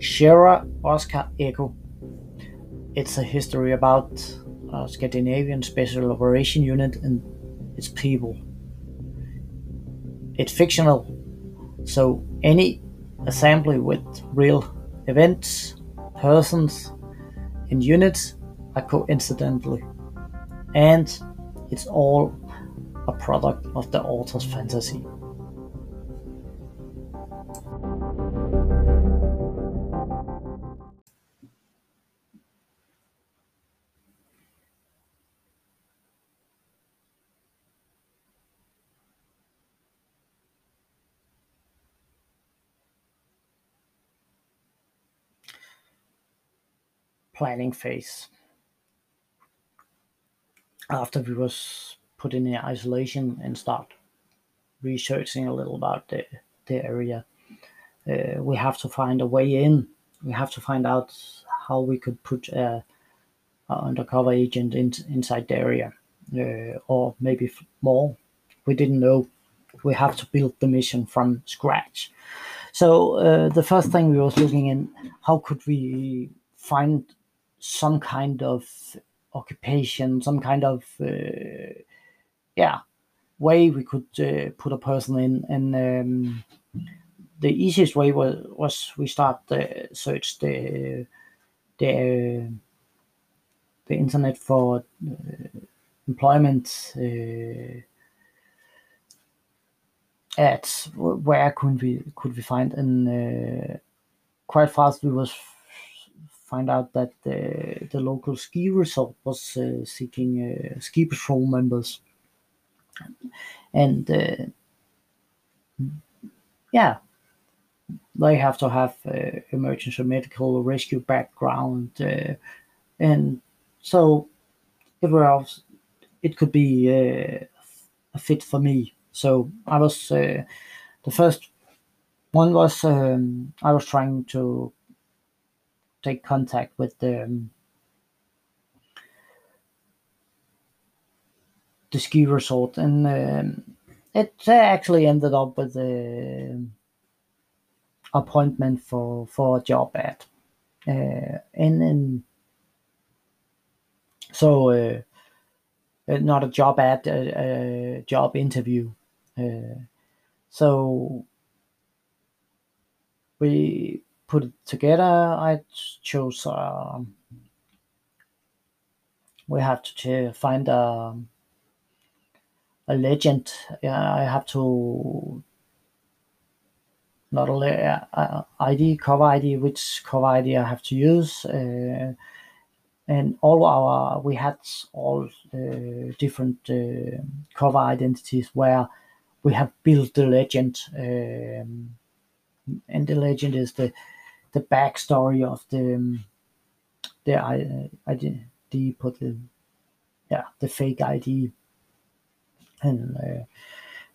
Sierra Oscar Echo. It's a history about a Scandinavian Special Operation Unit and its people. It's fictional, so any assembly with real events, persons, and units are coincidentally, and it's all a product of the author's fantasy. Planning phase. After we was put in the isolation and start researching a little about the, the area, uh, we have to find a way in. We have to find out how we could put a, a undercover agent in, inside the area, uh, or maybe more. We didn't know. We have to build the mission from scratch. So uh, the first thing we was looking in, how could we find some kind of occupation, some kind of uh, yeah way we could uh, put a person in, and um, the easiest way was was we start the search the the the internet for uh, employment uh, ads. Where could we could we find and uh, quite fast we was find out that the, the local ski resort was uh, seeking uh, ski patrol members. And uh, yeah, they have to have uh, emergency medical rescue background. Uh, and so it was, it could be uh, a fit for me. So I was, the first one was um, I was trying to take contact with the um, the ski resort, and um, it actually ended up with a appointment for for a job ad, uh, and then so uh, uh, not a job ad, a, a job interview. Uh, so we put it together, I chose um, we have to find a, a legend. Yeah, I have to not only uh, ID cover ID, which cover ID I have to use, uh, and all our we had all uh, different uh, cover identities where we have built the legend, um, and the legend is the the backstory of the um, the ID put the yeah the fake ID and uh,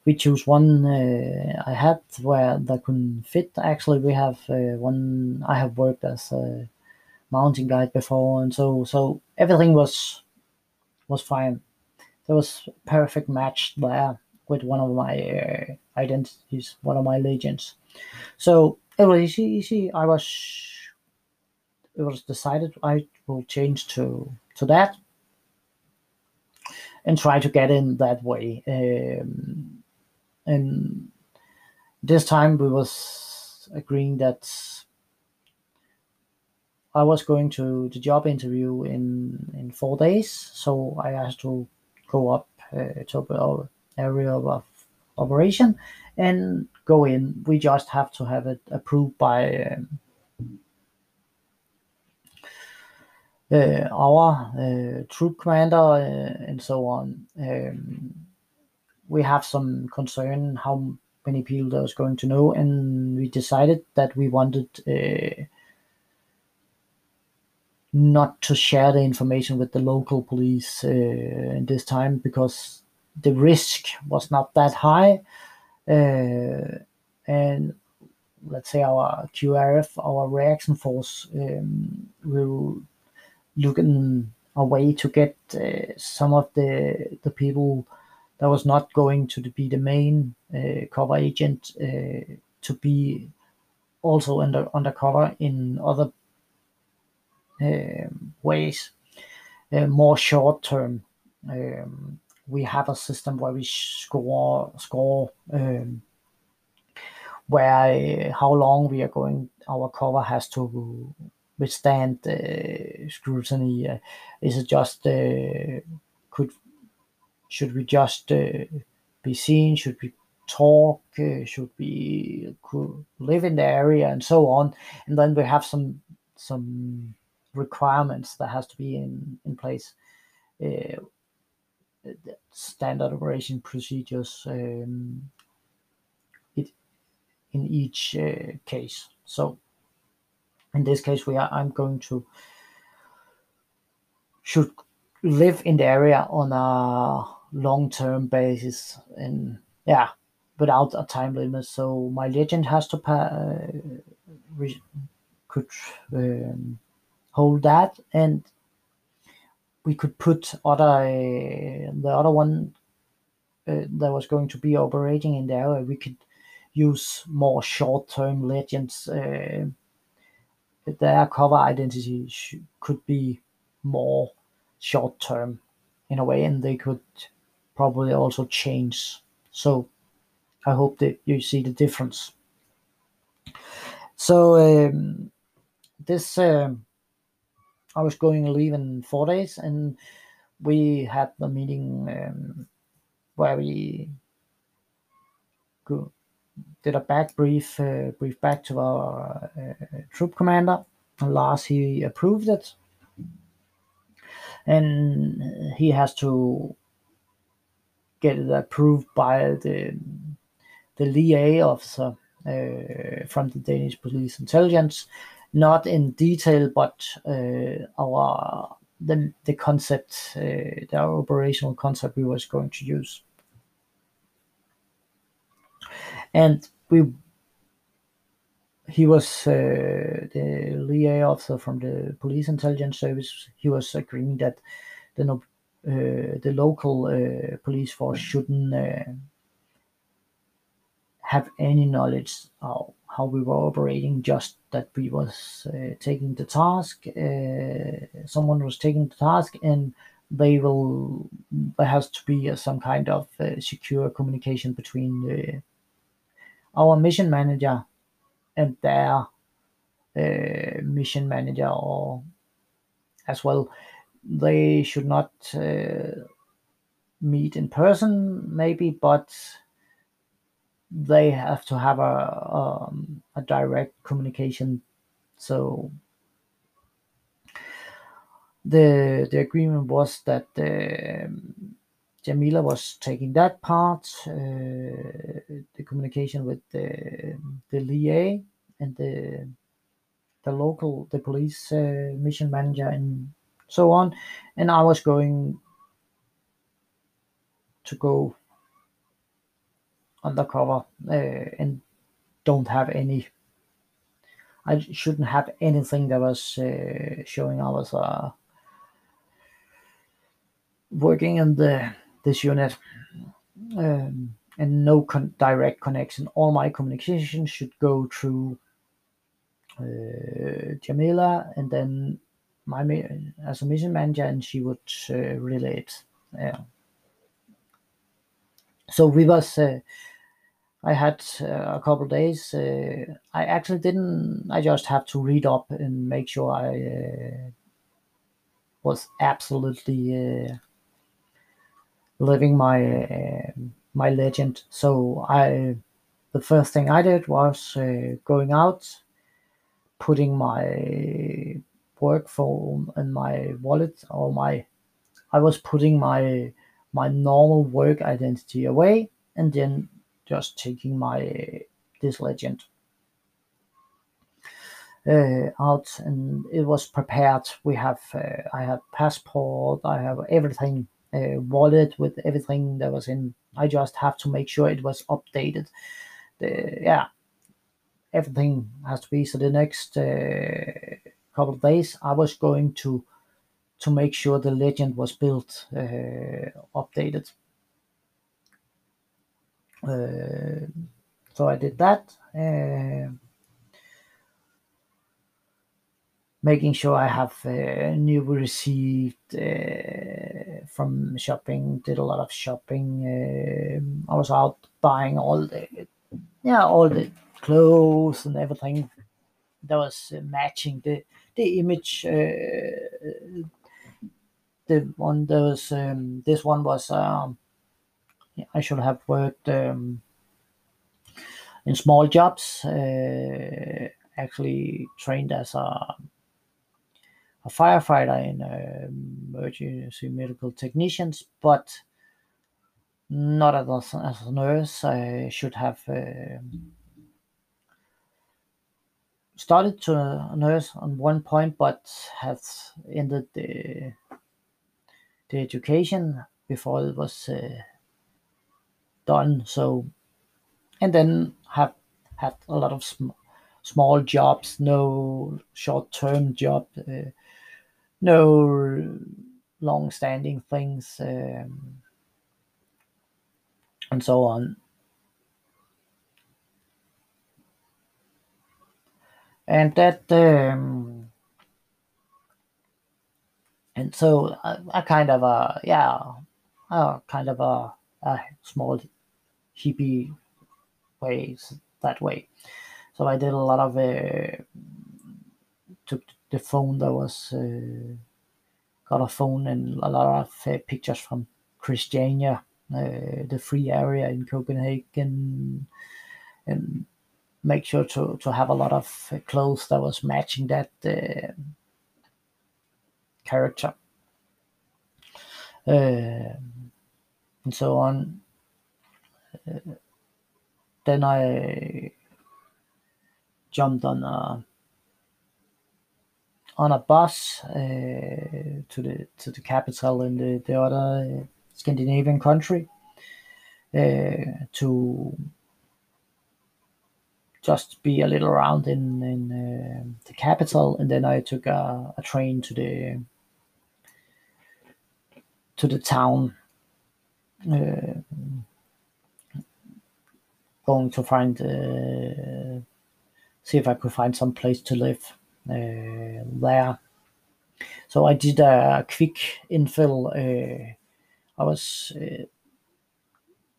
we choose one uh, I had where that couldn't fit. Actually, we have uh, one. I have worked as a mountain guide before, and so so everything was was fine. There was perfect match there with one of my uh, identities, one of my legends. So it was easy, easy. I was it was decided I will change to to that and try to get in that way. Um, and this time we was agreeing that I was going to the job interview in in four days, so I had to go up uh, to our area of operation and go in. We just have to have it approved by um, uh, our uh, troop commander uh, and so on. Um, we have some concern how many people there's going to know, and we decided that we wanted uh, not to share the information with the local police uh, this time because the risk was not that high and let's say our QRF, our reaction force, um, will look in a way to get uh, some of the the people that was not going to be the main uh, cover agent uh, to be also under undercover in other ways, uh, more short term. Um, we have a system where we score score um, where uh, how long we are going our cover has to withstand uh, scrutiny. Uh, is it just uh, could should we just uh, be seen? Should we talk? Uh, should we could live in the area and so on? And then we have some some requirements that has to be in in place. Uh, standard operation procedures um, it, in each uh, case. So in this case, we are I'm going to should live in the area on a long-term basis and yeah without a time limit so my legend has to uh, could um, hold that and we could put other uh, the other one uh, that was going to be operating in the area we could use more short-term legends uh, their cover identity could be more short-term in a way and they could probably also change. So i hope that you see the difference. So um, this um, I was going to leave in four days, and we had the meeting um, where we did a back brief, uh, brief back to our uh, troop commander, and Lars he approved it, and he has to get it approved by the the LEA officer uh, from the Danish Police Intelligence, not in detail, but uh, our the the concept, uh, the operational concept we was going to use, and we he was uh, the LEA officer from the police intelligence service. He was agreeing that the uh, the local uh, police force shouldn't uh, have any knowledge of how we were operating, just that we was uh, taking the task, uh, someone was taking the task and they will, there has to be uh, some kind of secure communication between our mission manager and their uh, mission manager or as well they should not uh, meet in person maybe but they have to have a um, a direct communication. So the the agreement was that um, Jamila was taking that part, uh, the communication with the the LEA and the the local the police uh, mission manager and so on, and I was going to go undercover uh, and don't have any. I shouldn't have anything that was uh, showing I was uh, working in the this unit um, and no con- direct connection. All my communication should go through uh, Jamila and then my as a mission manager, and she would uh, relay it. Yeah. So we was uh, I had uh, a couple days. Uh, I actually didn't. I just have to read up and make sure I uh, was absolutely uh, living my uh, my legend. So I, the first thing I did was uh, going out, putting my work phone in my wallet or my. I was putting my my normal work identity away and then just taking my this legend uh, out. And it was prepared. We have uh, i have passport i have everything uh, wallet with everything that was in. I just have to make sure it was updated. The, yeah everything has to be. So the next uh, couple of days i was going to to make sure the legend was built uh, updated uh, so I did that. Uh, making sure I have uh, new received uh, from shopping. Did a lot of shopping. Uh, I was out buying all the yeah all the clothes and everything that was uh, matching the the image. The one that was um, this one was um, I should have worked um, in small jobs. Uh, actually trained as a a firefighter in uh, emergency medical technicians, but not as a, as a nurse. I should have uh, started to nurse on one point, but had ended the the education before it was uh, done. So, and then have had a lot of sm- small jobs, no short term job. Uh, no long-standing things um, and so on. And that, um, and so a, a, kind of a yeah, a kind of a, a small hippie ways that way. So I did a lot of uh, took the phone that was uh, got a phone and a lot of uh, pictures from Christiania, uh, the free area in Copenhagen, and make sure to, to have a lot of clothes that was matching that uh, character. Uh, and so on. Then I jumped on a on a bus uh, to the to the capital in the, the other Scandinavian country uh, to just be a little around in in uh, the capital, and then I took a, a, train to the to the town, uh, going to find uh, see if I could find some place to live uh, there. So I did a quick infill. Uh, I was uh,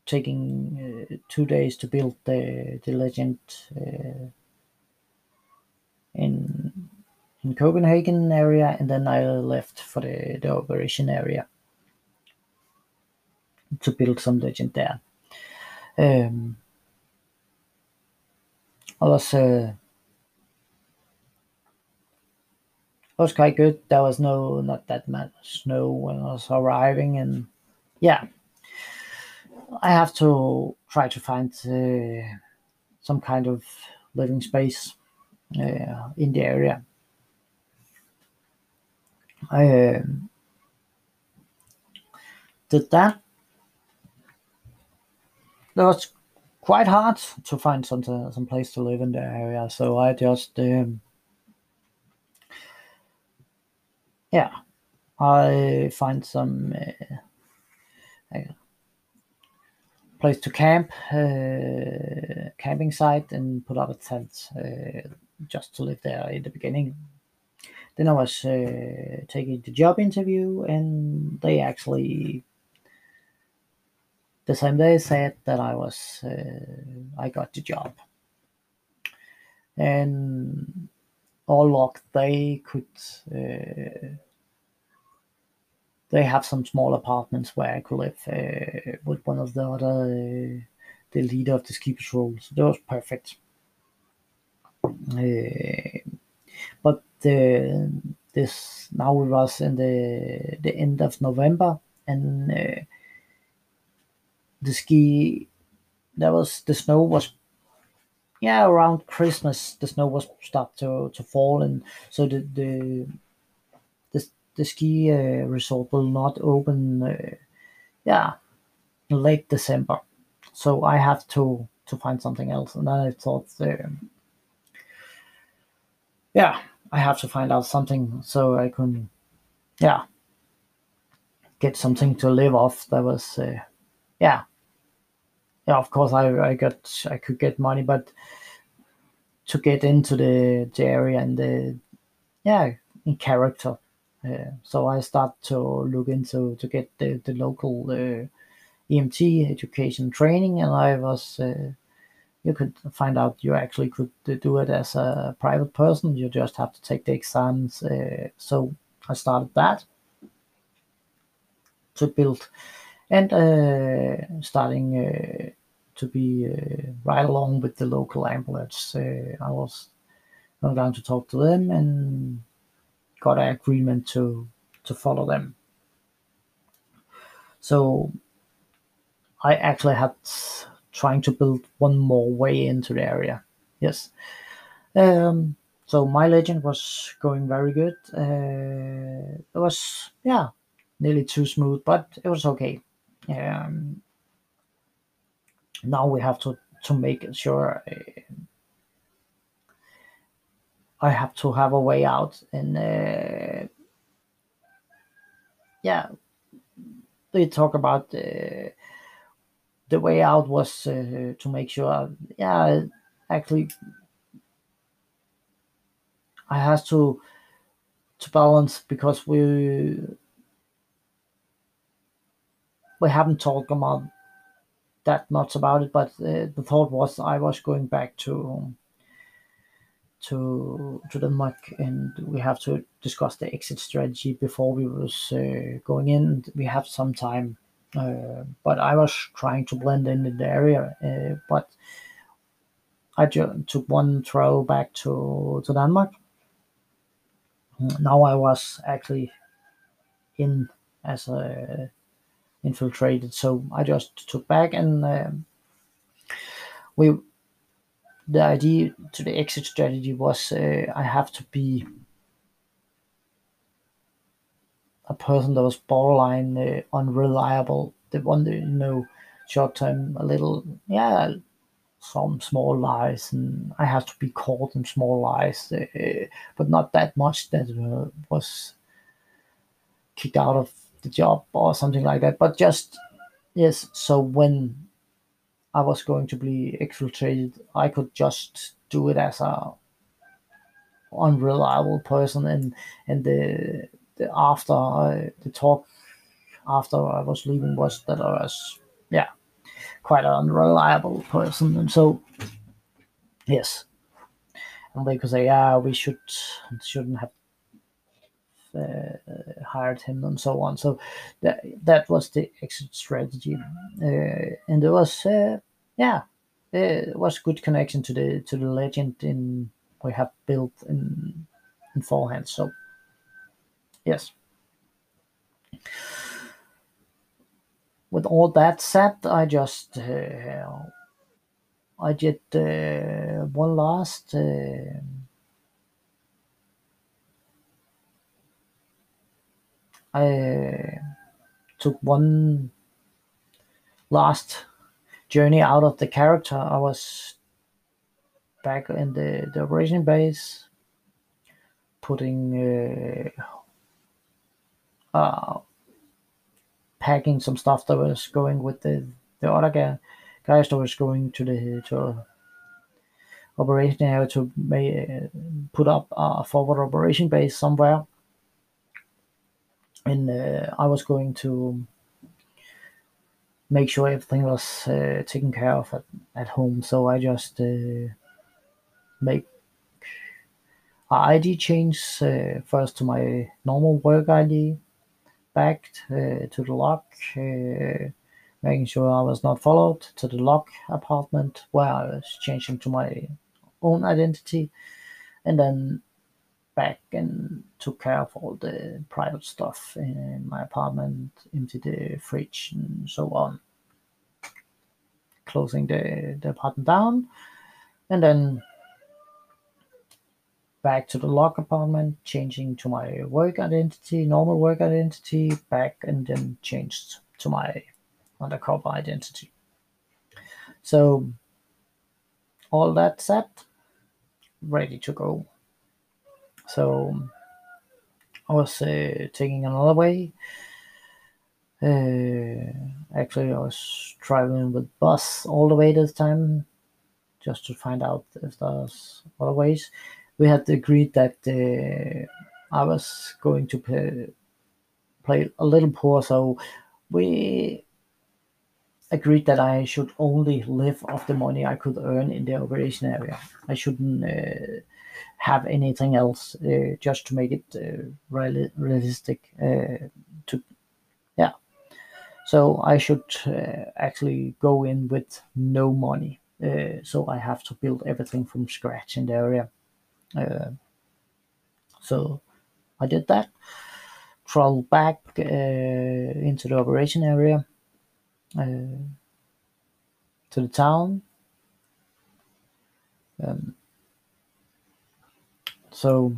taking two days to build the the legend in in Copenhagen area, and then I left for the, the operation area to build some legend there. Um, was uh, was quite good. There was no not that much snow when I was arriving, and yeah, I have to try to find uh, some kind of living space uh, in the area. I uh, did that. That was quite hard to find some some place to live in the area, so I just um, yeah, I find some uh, place to camp, uh, camping site, and put up a tent uh, just to live there in the beginning. Then I was uh, taking the job interview, and they actually the same day said that I was uh, I got the job, and all luck they could uh, they have some small apartments where I could live uh, with one of the other uh, the leader of the ski patrol. So that was perfect. Uh, but this now it was in the the end of November and uh, the ski there was the snow was yeah around Christmas the snow was stopped to to fall and so the the the, the ski uh, resort will not open uh, yeah late December. So I have to to find something else. And then I thought um, yeah I have to find out something so I can yeah get something to live off. That was uh, yeah yeah, of course I I got I could get money, but to get into the, the area and the yeah in character. Uh, so I start to look into to get the, the local uh, EMT education training, and I was uh, you could find out you actually could do it as a private person. You just have to take the exams. Uh, so I started that to build and uh, starting uh, to be uh, right along with the local ambulance. I was going down to talk to them and got an agreement to to follow them. So I actually had trying to build one more way into the area. Yes. Um, so my legend was going very good. Uh, it was yeah, nearly too smooth, but it was okay. Um, now we have to to make sure uh, I have to have a way out, and uh, yeah, they talk about uh, the way out was uh, to make sure, yeah, actually, I have to to balance because we we haven't talked about that much about it, but uh, the thought was I was going back to to to Denmark, and we have to discuss the exit strategy before we was uh, going in. We have some time, uh, but I was trying to blend in in the area, uh, but I just took one throw back to to Denmark. Now I was actually in as a infiltrated. So I just took back and um, we. The idea to the exit strategy was uh, I have to be a person that was borderline uh, unreliable. The one that you know, short term, a little yeah, some small lies, and I have to be caught in small lies, uh, but not that much that uh, was kicked out of the job or something like that. But just yes, so when I was going to be exfiltrated, I could just do it as a unreliable person, and and the, the after uh, the talk after I was leaving was that I was yeah quite an unreliable person, and so yes, and they could say yeah we should shouldn't have uh, hired him and so on. So that that was the exit strategy, uh, and there was uh, yeah, it was good connection to the to the legend in we have built in in forehand. So yes. With all that said, I just uh, I did uh, one last uh, I took one last journey out of the character. I was back in the, the operation base, putting uh, uh, packing some stuff that was going with the the other guy, guys that was going to the to operation area to may, put up a forward operation base somewhere and uh, I was going to make sure everything was uh, taken care of at, at home. So I just uh, make ID change uh, first to my normal work ID, back uh, to the lock, uh, making sure I was not followed to the lock apartment where I was changing to my own identity, and then back and took care of all the private stuff in my apartment, emptied the fridge and so on. Closing the, the apartment down and then back to the lock apartment, changing to my work identity, normal work identity, back and then changed to my undercover identity. So all that set, ready to go. So I was uh, taking another way. Uh, actually, I was traveling with bus all the way this time, just to find out if there's other ways. we had agreed that uh, I was going to play, play a little poor, so we agreed that I should only live off the money I could earn in the operation area. I shouldn't uh, have anything else uh, just to make it uh, reali- realistic. Uh, to yeah, so I should uh, actually go in with no money. Uh, so I have to build everything from scratch in the area. so I did that. Traveled back into the operation area uh, to the town. Um, so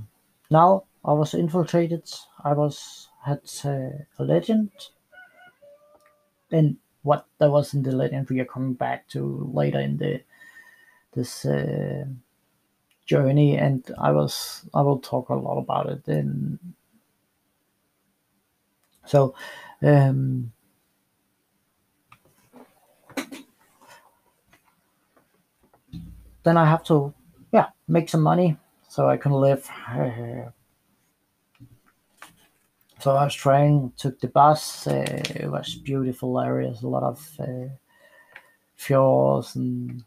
now I was infiltrated. I was had uh, a legend. And what there was in the legend we are coming back to later in the this uh, journey, and I was I will talk a lot about it. And so um, then I have to yeah make some money so I can live. So I was trying, took the bus. Uh, it was beautiful areas, a lot of uh, fjords and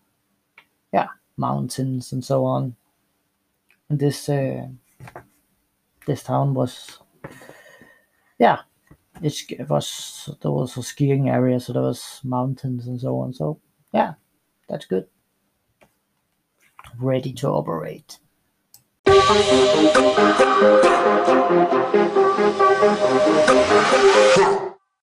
yeah, mountains and so on. And this uh, this town was yeah, it was there was a skiing area, so there was mountains and so on. So yeah, that's good ready to operate. Thank you.